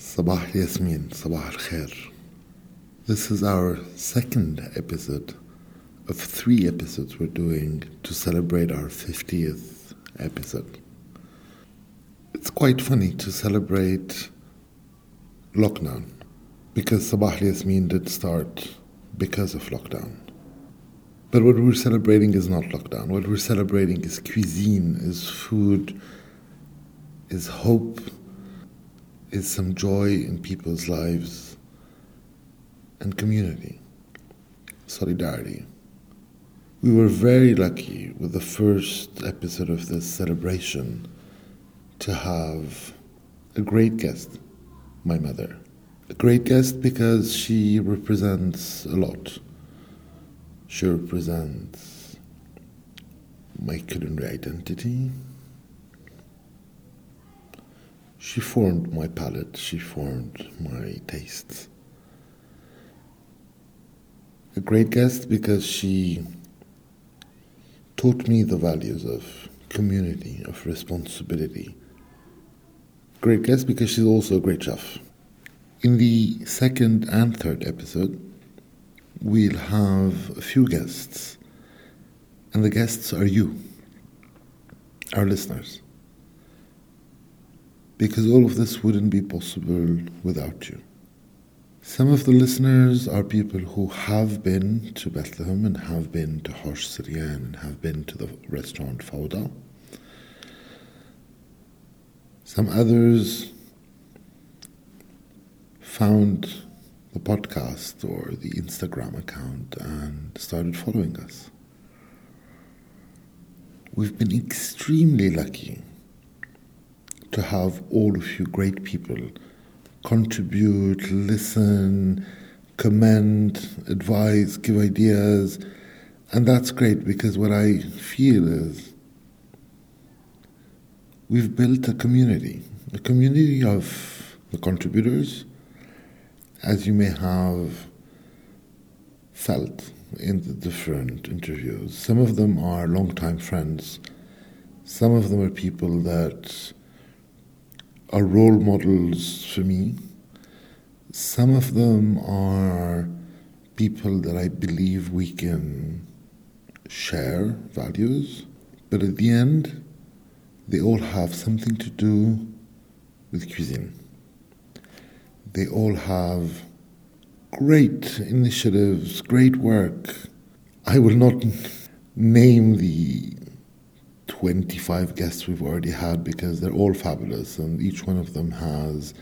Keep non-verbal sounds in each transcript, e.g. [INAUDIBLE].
Sabah Yasmin, Sabah al Khair. This is our second episode of three episodes we're doing to celebrate our 50th episode. It's quite funny to celebrate lockdown because Sabah Yasmin did start because of lockdown. But what we're celebrating is not lockdown. What we're celebrating is cuisine, is food, is hope, is some joy in people's lives, and community, solidarity. We were very lucky with the first episode of this celebration to have a great guest, my mother. A great guest because she represents a lot. She represents my culinary identity. She formed my palate, she formed my tastes. A great guest because she taught me the values of community, of responsibility. Great guest because she's also a great chef. In the second and third episode, we'll have a few guests, and the guests are you, our listeners. Because all of this wouldn't be possible without you. Some of the listeners are people who have been to Bethlehem and have been to Hosh Siryan and have been to the restaurant Fauda. Some others found the podcast or the Instagram account and started following us. We've been extremely lucky to have all of you great people contribute, listen, comment, advise, give ideas. And that's great because what I feel is we've built a community, a community of the contributors, as you may have felt in the different interviews. Some of them are long-time friends. Some of them are people that are role models for me. Some of them are people that I believe we can share values, but at the end, they all have something to do with cuisine. They all have great initiatives, great work. I will not [LAUGHS] name the 25 guests we've already had because they're all fabulous and each one of them has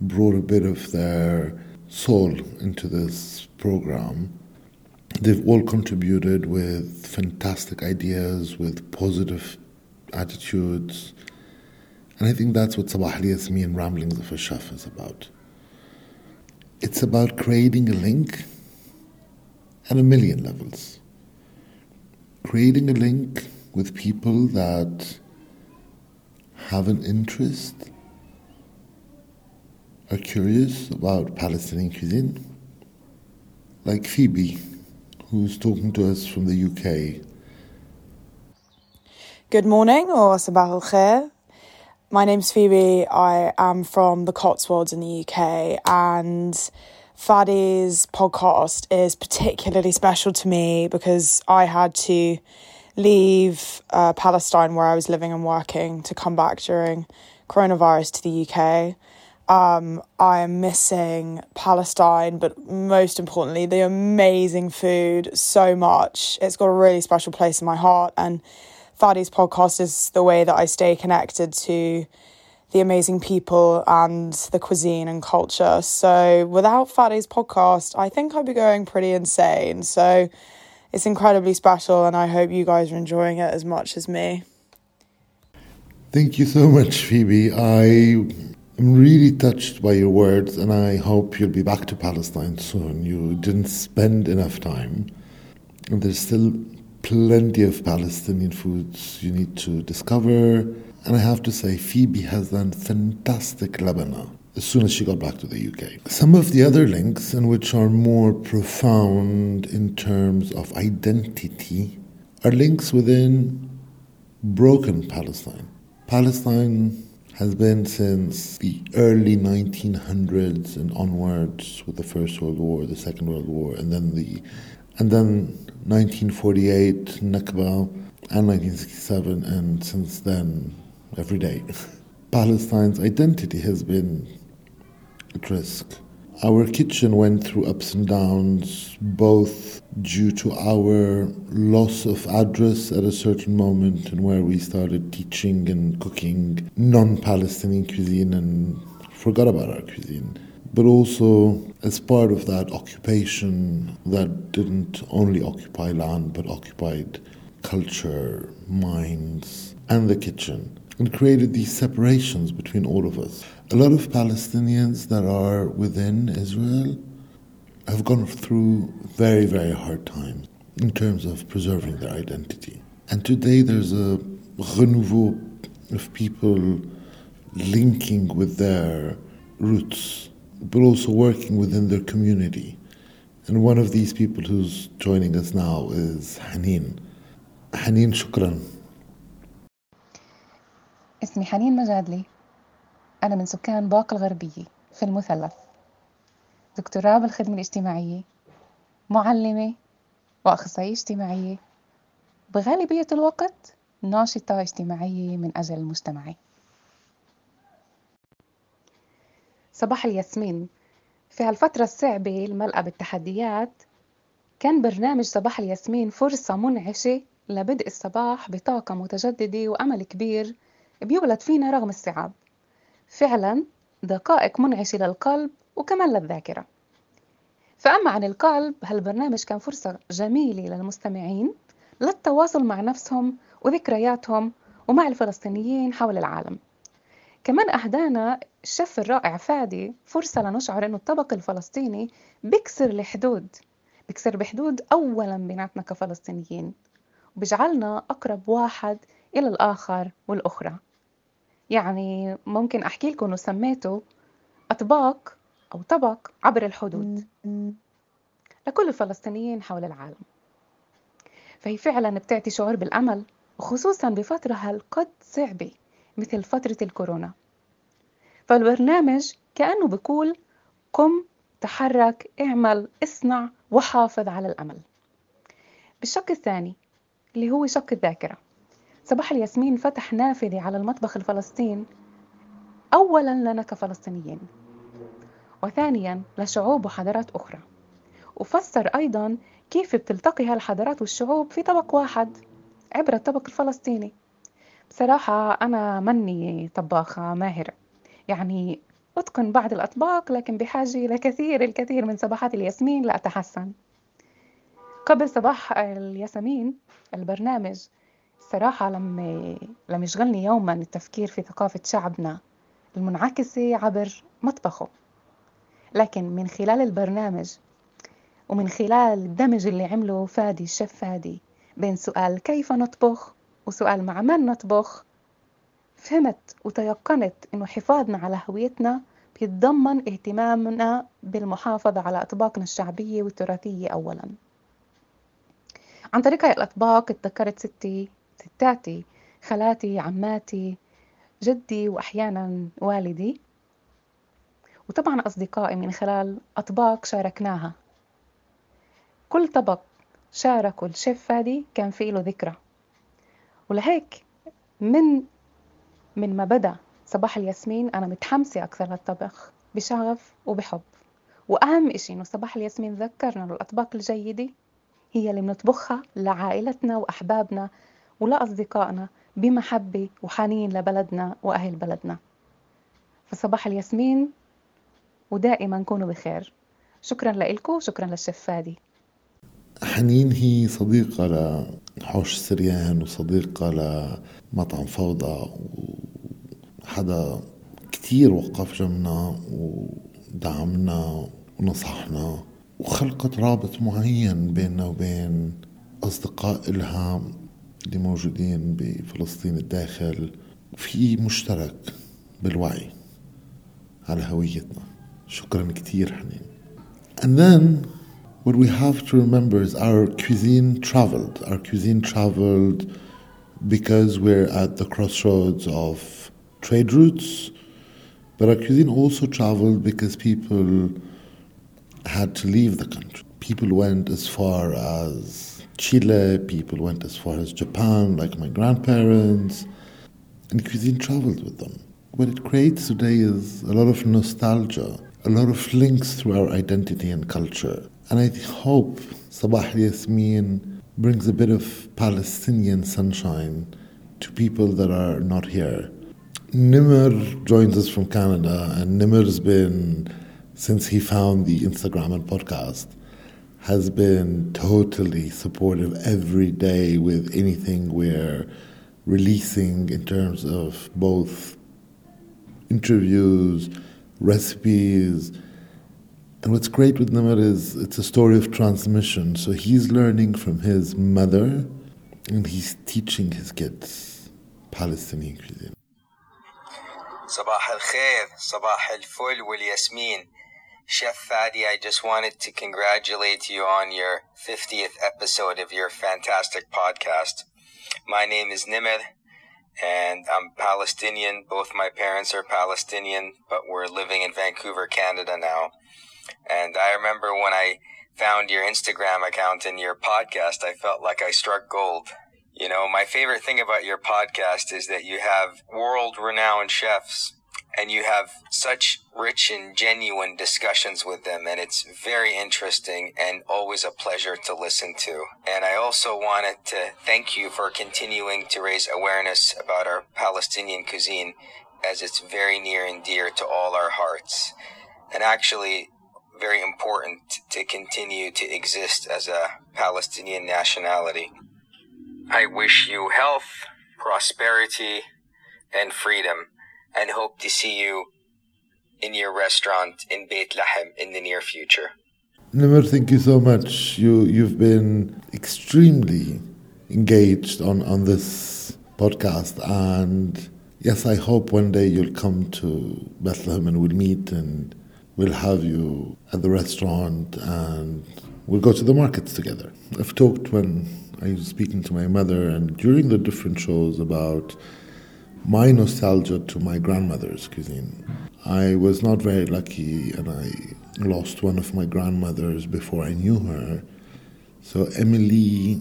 brought a bit of their soul into this program. They've all contributed with fantastic ideas, with positive attitudes. And I think that's what Sabah al Yasmin Ramblings of a Chef is about. It's about creating a link at a million levels. Creating a link with people that have an interest, are curious about Palestinian cuisine, like Phoebe, who's talking to us from the UK. Good morning, or Sabah al Khair. My name's Phoebe. I am from the Cotswolds in the UK, and Fadi's podcast is particularly special to me because I had to leave uh, Palestine, where I was living and working, to come back during coronavirus to the UK. Um, I am missing Palestine, but most importantly, the amazing food so much. It's got a really special place in my heart, and Fadi's podcast is the way that I stay connected to the amazing people and the cuisine and culture. So without Fadi's podcast, I think I'd be going pretty insane. So it's incredibly special, and I hope you guys are enjoying it as much as me. Thank you so much, Phoebe. I am really touched by your words, and I hope you'll be back to Palestine soon. You didn't spend enough time, and there's still plenty of Palestinian foods you need to discover. And I have to say, Phoebe has done fantastic labana as soon as she got back to the UK. Some of the other links, and which are more profound in terms of identity, are links within broken Palestine. Palestine has been since the early 1900s and onwards with the First World War, the Second World War, and then the and then 1948 Nakba and 1967, and since then every day. [LAUGHS] Palestine's identity has been at risk. Our kitchen went through ups and downs, both due to our loss of address at a certain moment and where we started teaching and cooking non Palestinian cuisine and forgot about our cuisine. But also as part of that occupation that didn't only occupy land but occupied culture, minds, and the kitchen and created these separations between all of us. A lot of Palestinians that are within Israel have gone through very, very hard times in terms of preserving their identity. And today there's a renouveau of people linking with their roots, but also working within their community. And one of these people who's joining us now is Hanin. Hanin, shukran. اسمي حنين مجادلي أنا من سكان باق الغربية في المثلث. دكتوراه بالخدمة الاجتماعية. معلمة وأخصائية اجتماعية. بغالبية الوقت ناشطة اجتماعية من أجل مجتمعي. صباح الياسمين. في هالفترة الصعبة الملأة بالتحديات كان برنامج صباح الياسمين فرصة منعشة لبدء الصباح بطاقة متجددة وأمل كبير بيولد فينا رغم الصعاب. فعلا دقائق منعشة للقلب وكمان للذاكرة. فأما عن القلب هالبرنامج كان فرصة جميلة للمستمعين للتواصل مع نفسهم وذكرياتهم ومع الفلسطينيين حول العالم. كمان أهدانا الشيف الرائع فادي فرصة لنشعر أنه الطبق الفلسطيني بيكسر الحدود بيكسر بحدود أولا بيناتنا كفلسطينيين وبيجعلنا أقرب واحد إلى الآخر والأخرى. يعني ممكن أحكي لكم إنه سميته أطباق أو طبق عبر الحدود لكل الفلسطينيين حول العالم. فهي فعلا بتعطي شعور بالأمل وخصوصا بفترة هالقد صعبة مثل فترة الكورونا. فالبرنامج كأنه بيقول قم تحرك اعمل اصنع وحافظ على الأمل بالشق الثاني اللي هو شق الذاكرة. صباح الياسمين فتح نافذة على المطبخ الفلسطيني أولا لنا كفلسطينيين وثانيا لشعوب وحضارات أخرى. وفسر أيضا كيف بتلتقي هالحضارات والشعوب في طبق واحد عبر الطبق الفلسطيني. بصراحة أنا مني طباخة ماهرة يعني أتقن بعض الأطباق لكن بحاجة لكثير الكثير من صباحات الياسمين لأتحسن قبل صباح الياسمين البرنامج صراحة لما لم يشغلني يوما التفكير في ثقافة شعبنا المنعكسة عبر مطبخه. لكن من خلال البرنامج ومن خلال الدمج اللي عمله فادي الشيف فادي بين سؤال كيف نطبخ وسؤال مع من نطبخ فهمت وتيقنت إنه حفاظنا على هويتنا بيتضمن اهتمامنا بالمحافظة على أطباقنا الشعبية والتراثية أولا. عن طريق هاي الأطباق اتذكرت ستي ستاتي خالاتي عماتي جدي وأحيانا والدي. وطبعا أصدقائي من خلال أطباق شاركناها. كل طبق شاركه الشيف فادي كان فيه له ذكرى. ولهيك من من ما بدأ صباح الياسمين أنا متحمسة أكثر للطبخ بشغف وبحب. وأهم إشي إنه صباح الياسمين ذكرنا الأطباق الجيدة هي اللي بنطبخها لعائلتنا وأحبابنا ولأصدقائنا بمحبة وحنين لبلدنا وأهل بلدنا. فصباح الياسمين ودائما كونوا بخير. شكرا لكم وشكرا للشيف فادي. حنين هي صديقة لحوش سريان وصديقة لمطعم فوضى وحدا كتير وقف جنبنا ودعمنا ونصحنا وخلقت رابط معين بيننا وبين أصدقاء إلها اللي موجودين بفلسطين الداخل في مشترك بالوعي على هويتنا شكرا كتير حنين and then what we have to remember is our cuisine traveled our cuisine traveled because we're at the crossroads of trade routes, but our cuisine also traveled because people had to leave the country. People went as far as Chile, people went as far as Japan, like my grandparents, and cuisine traveled with them. What it creates today is a lot of nostalgia, a lot of links through our identity and culture. And I hope Sabah Yasmin brings a bit of Palestinian sunshine to people that are not here. Nimr joins us from Canada, and Nimr's been, since he found the Instagram and podcast, has been totally supportive every day with anything we're releasing in terms of both interviews, recipes. And what's great with Nimr is it's a story of transmission. So he's learning from his mother and he's teaching his kids Palestinian cuisine. صباح الخير صباح الفل والياسمين Chef Fadi, I just wanted to congratulate you on your 50th episode of your fantastic podcast. My name is Nimr, and I'm Palestinian. Both my parents are Palestinian, but we're living in Vancouver, Canada now. And I remember when I found your Instagram account and your podcast, I felt like I struck gold. You know, my favorite thing about your podcast is that you have world renowned chefs and you have such rich and genuine discussions with them and it's very interesting and always a pleasure to listen to. And i also wanted to thank you for continuing to raise awareness about our palestinian cuisine as it's very near and dear to all our hearts and actually very important to continue to exist as a palestinian nationality. I wish you health prosperity and freedom and hope to see you in your restaurant in Beit Lahem in the near future. Nimr, thank you so much. You you've been extremely engaged on, on this podcast and yes, I hope one day you'll come to Bethlehem and we'll meet and we'll have you at the restaurant and we'll go to the markets together. I've talked when I was speaking to my mother and during the different shows about my nostalgia to my grandmother's cuisine. I was not very lucky and I lost one of my grandmothers before I knew her. So, Emily,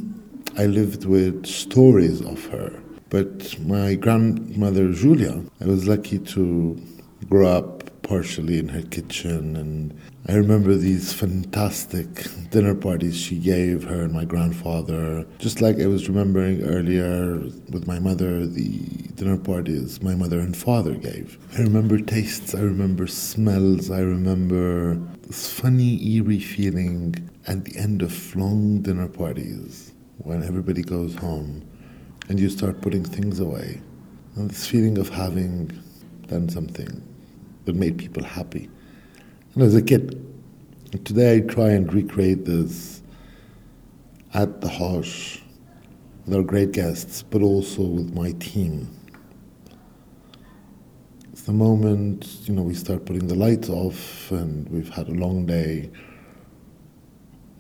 I lived with stories of her. But my grandmother, Julia, I was lucky to grow up partially in her kitchen. And I remember these fantastic dinner parties she gave her and my grandfather. Just like I was remembering earlier with my mother, the dinner parties my mother and father gave. I remember tastes, I remember smells, I remember this funny, eerie feeling at the end of long dinner parties when everybody goes home and you start putting things away. And this feeling of having done something that made people happy. And as a kid, today I try and recreate this at the Hosh with our great guests, but also with my team. It's the moment, you know, we start putting the lights off and we've had a long day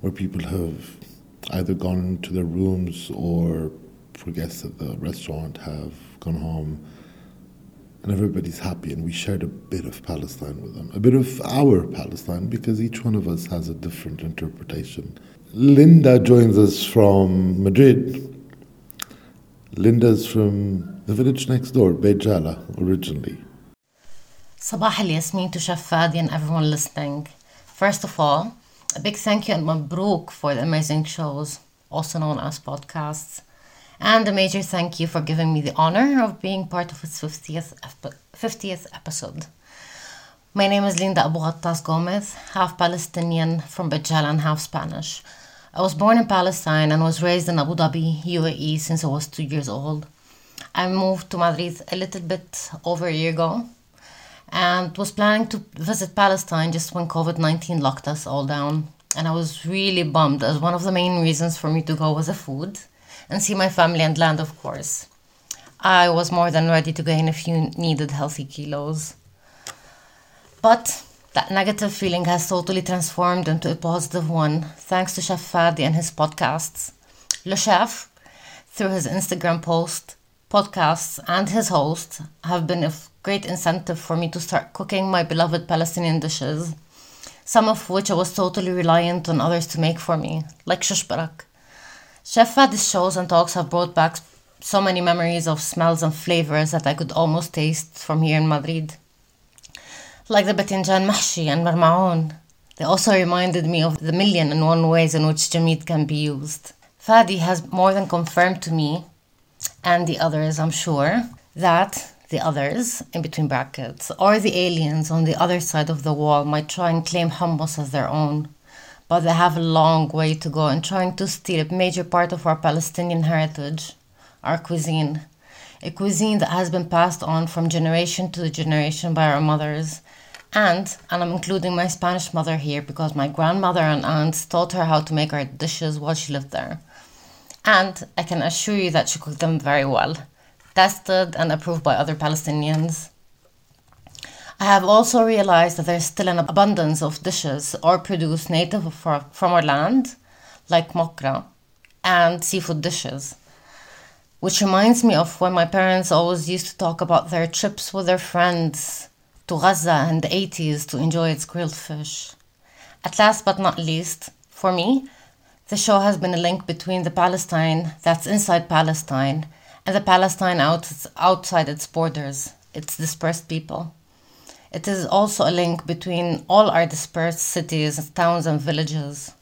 where people have either gone to their rooms or for guests at the restaurant have gone home and everybody's happy and we shared a bit of Palestine with them, a bit of our Palestine because each one of us has a different interpretation. Linda joins us from Madrid. Linda's from the village next door, Beit Jala, originally. Sabah al Yasmin to Chef Fadi and everyone listening. First of all, a big thank you and mabruk for the amazing shows, also known as podcasts. And a major thank you for giving me the honor of being part of its 50th, 50th episode. My name is Linda Abu Ghattas Gomez, half Palestinian from Beit Jala and half Spanish. I was born in Palestine and was raised in Abu Dhabi, UAE, since I was two years old. I moved to Madrid a little bit over a year ago and was planning to visit Palestine just when COVID 19 locked us all down. And I was really bummed as one of the main reasons for me to go was the food and see my family and land, of course. I was more than ready to gain a few needed healthy kilos. But that negative feeling has totally transformed into a positive one thanks to Chef Fadi and his podcasts. Le Chef, through his Instagram post, podcasts, and his host, have been a great incentive for me to start cooking my beloved Palestinian dishes, some of which I was totally reliant on others to make for me, like shish barak. Chef Fadi's shows and talks have brought back so many memories of smells and flavors that I could almost taste from here in Madrid. Like the batinjan mahshi and marmaon. They also reminded me of the million and one ways in which jamid can be used. Fadi has more than confirmed to me, and the others, I'm sure, that the others, in between brackets, or the aliens on the other side of the wall might try and claim hummus as their own. But they have a long way to go in trying to steal a major part of our Palestinian heritage, our cuisine. A cuisine that has been passed on from generation to generation by our mothers. And, and I'm including my Spanish mother here because my grandmother and aunts taught her how to make our dishes while she lived there. And I can assure you that she cooked them very well tested and approved by other Palestinians. I have also realized that there's still an abundance of dishes or produce native from our land, like mokra, and seafood dishes. Which reminds me of when my parents always used to talk about their trips with their friends to Gaza in the 80s to enjoy its grilled fish. At last but not least, for me, the show has been a link between the Palestine that's inside Palestine and the Palestine out, outside its borders, its dispersed people. It is also a link between all our dispersed cities, towns, and villages.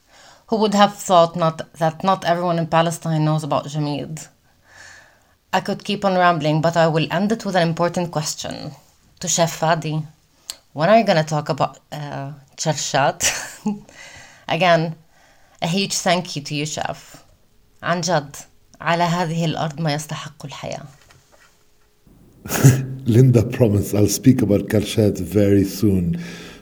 Who would have thought not, that not everyone in Palestine knows about Jamid? I could keep on rambling, but I will end it with an important question to Chef Fadi. When are you going to talk about uh, [LAUGHS] Chershat? Again, a huge thank you to you, Chef. عن جد على هذه الأرض ما يستحق الحياة [LAUGHS] Linda promised I'll speak about karshat very soon.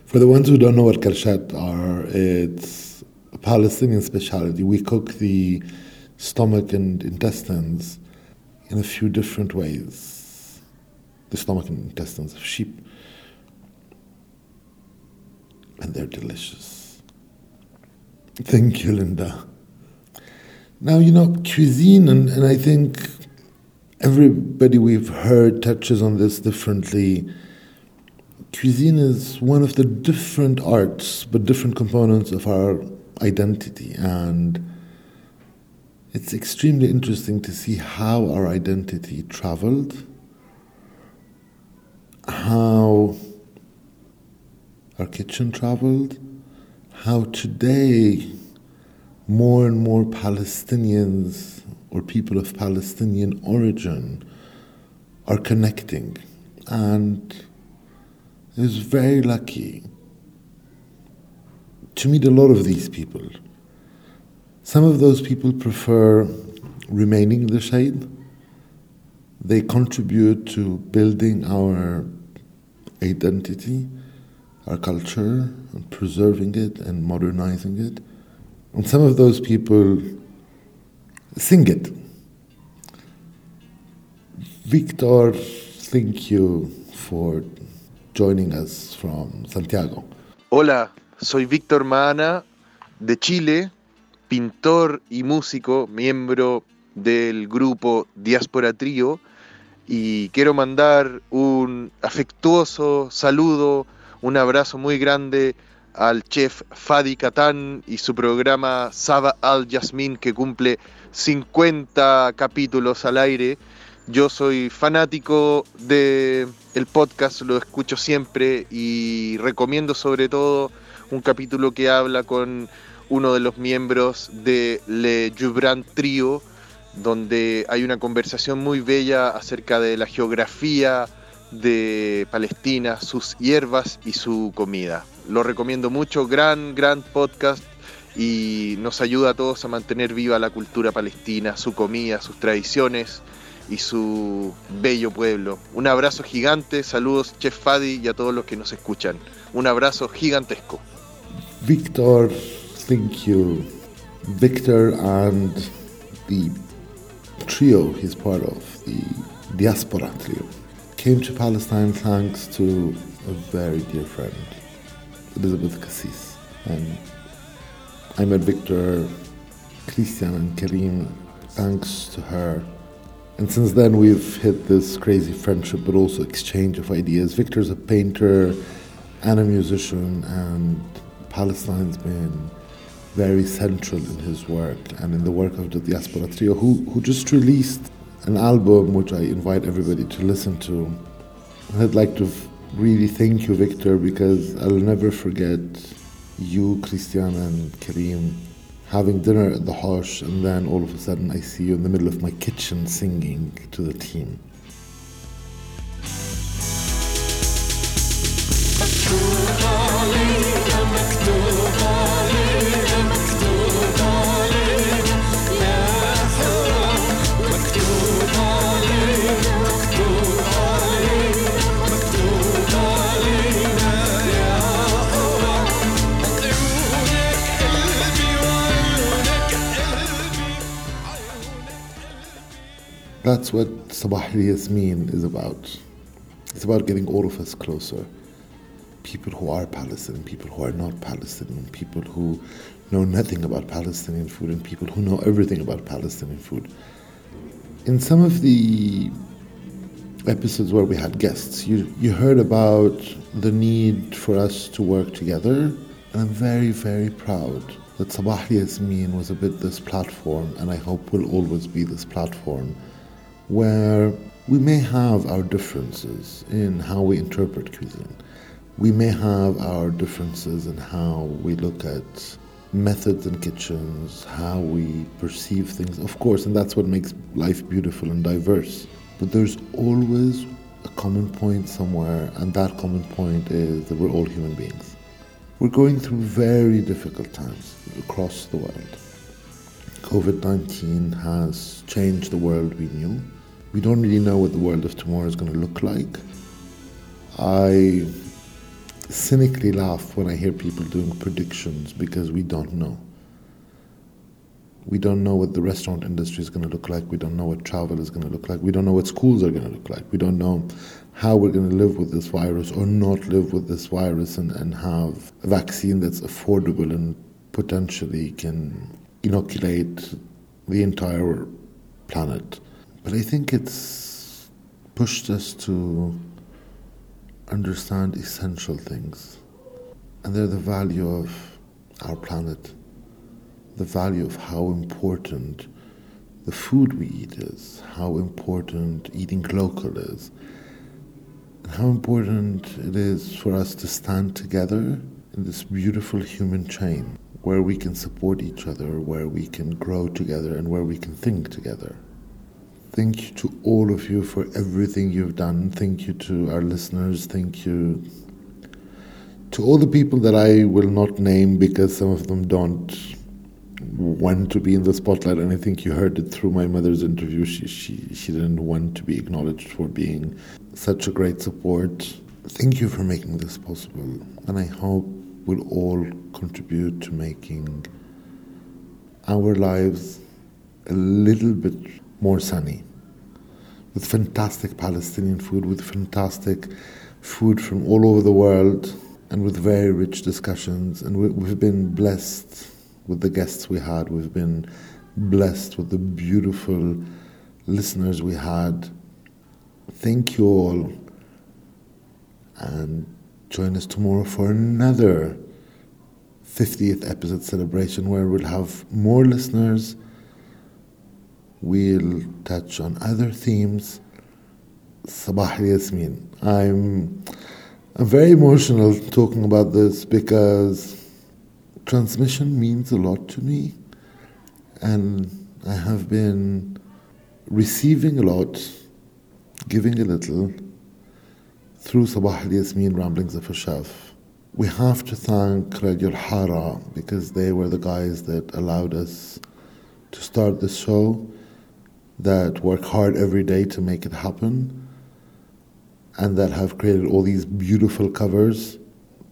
For the ones who don't know what karshat are, it's a Palestinian specialty. We cook the stomach and intestines in a few different ways. The stomach and intestines of sheep. And they're delicious. Thank you, Linda. Now, you know, cuisine, and, and I think everybody we've heard touches on this differently. Cuisine is one of the different arts, but different components of our identity. And it's extremely interesting to see how our identity traveled, how our kitchen traveled, how today more and more Palestinians or people of Palestinian origin are connecting. And is very lucky to meet a lot of these people. Some of those people prefer remaining in the shade. They contribute to building our identity, our culture, and preserving it and modernizing it. And some of those people sing it. Victor, thank you for joining us from Santiago. Hola, soy Víctor Maana de Chile, pintor y músico, miembro del grupo Diáspora Trío y quiero mandar un afectuoso saludo, un abrazo muy grande al chef Fadi Katan y su programa Saba al Yasmin que cumple 50 capítulos al aire. Yo soy fanático de podcast, lo escucho siempre y recomiendo sobre todo un capítulo que habla con uno de los miembros de Le Jubran Trio, donde hay una conversación muy bella acerca de la geografía de Palestina, sus hierbas y su comida. Lo recomiendo mucho, gran, gran podcast y nos ayuda a todos a mantener viva la cultura palestina, su comida, sus tradiciones y su bello pueblo. Un abrazo gigante, saludos Chef Fadi y a todos los que nos escuchan. Un abrazo gigantesco. Victor, thank you. Victor and the trio he's part of, the diaspora trio, came to Palestine thanks to a very dear friend. Elizabeth Cassis. And I met Victor, Christian, and Karim thanks to her And since then, we've hit this crazy friendship, but also exchange of ideas. Victor's a painter and a musician, and Palestine's been very central in his work and in the work of the Diaspora Trio, who, who just released an album which I invite everybody to listen to. I'd like to really thank you, Victor, because I'll never forget you, Christiana, and Kareem having dinner at the Hosh, and then all of a sudden I see you in the middle of my kitchen singing to the team. That's what Sabah Yasmin is about. It's about getting all of us closer. People who are Palestinian, people who are not Palestinian, people who know nothing about Palestinian food, and people who know everything about Palestinian food. In some of the episodes where we had guests, you, you heard about the need for us to work together, and I'm very, very proud that Sabah Yasmin was a bit this platform, and I hope will always be this platform where we may have our differences in how we interpret cuisine. We may have our differences in how we look at methods in kitchens, how we perceive things, of course, and that's what makes life beautiful and diverse. But there's always a common point somewhere, and that common point is that we're all human beings. We're going through very difficult times across the world. COVID 19 has changed the world we knew we don't really know what the world of tomorrow is going to look like. I cynically laugh when I hear people doing predictions because we don't know. We don't know what the restaurant industry is going to look like. We don't know what travel is going to look like. We don't know what schools are going to look like. We don't know how we're going to live with this virus or not live with this virus and, and have a vaccine that's affordable and potentially can inoculate the entire planet. But I think it's pushed us to understand essential things. And they're the value of our planet, the value of how important the food we eat is, how important eating local is, and how important it is for us to stand together in this beautiful human chain where we can support each other, where we can grow together, and where we can think together. Thank you to all of you for everything you've done. Thank you to our listeners. Thank you to all the people that I will not name because some of them don't want to be in the spotlight. And I think you heard it through my mother's interview. She, she, she didn't want to be acknowledged for being such a great support. Thank you for making this possible. And I hope we'll all contribute to making our lives a little bit more sunny. With fantastic Palestinian food, with fantastic food from all over the world, and with very rich discussions. And we, we've been blessed with the guests we had. We've been blessed with the beautiful listeners we had. Thank you all. And join us tomorrow for another 50th episode celebration where we'll have more listeners we'll touch on other themes. Sabah Yasmin. I'm, I'm very emotional talking about this because transmission means a lot to me. And I have been receiving a lot, giving a little through Sabah Yasmin Ramblings of a Chef. We have to thank Radio Hara because they were the guys that allowed us to start the show that work hard every day to make it happen and that have created all these beautiful covers.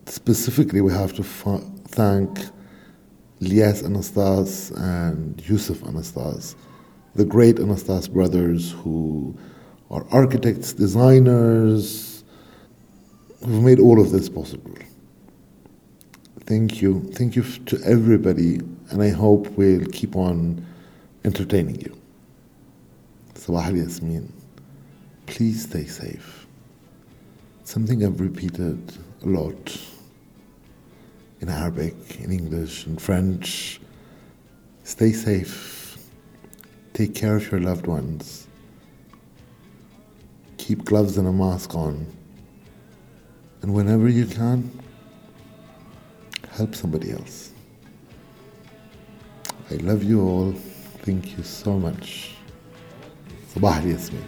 Specifically, we have to thank Lias Anastas and Yusuf Anastas, the great Anastas brothers who are architects, designers, who've made all of this possible. Thank you. Thank you to everybody, and I hope we'll keep on entertaining you. Sabah al Yasmin. Please stay safe. Something I've repeated a lot in Arabic, in English, in French. Stay safe. Take care of your loved ones. Keep gloves and a mask on. And whenever you can, help somebody else. I love you all. Thank you so much. صباح الياسمين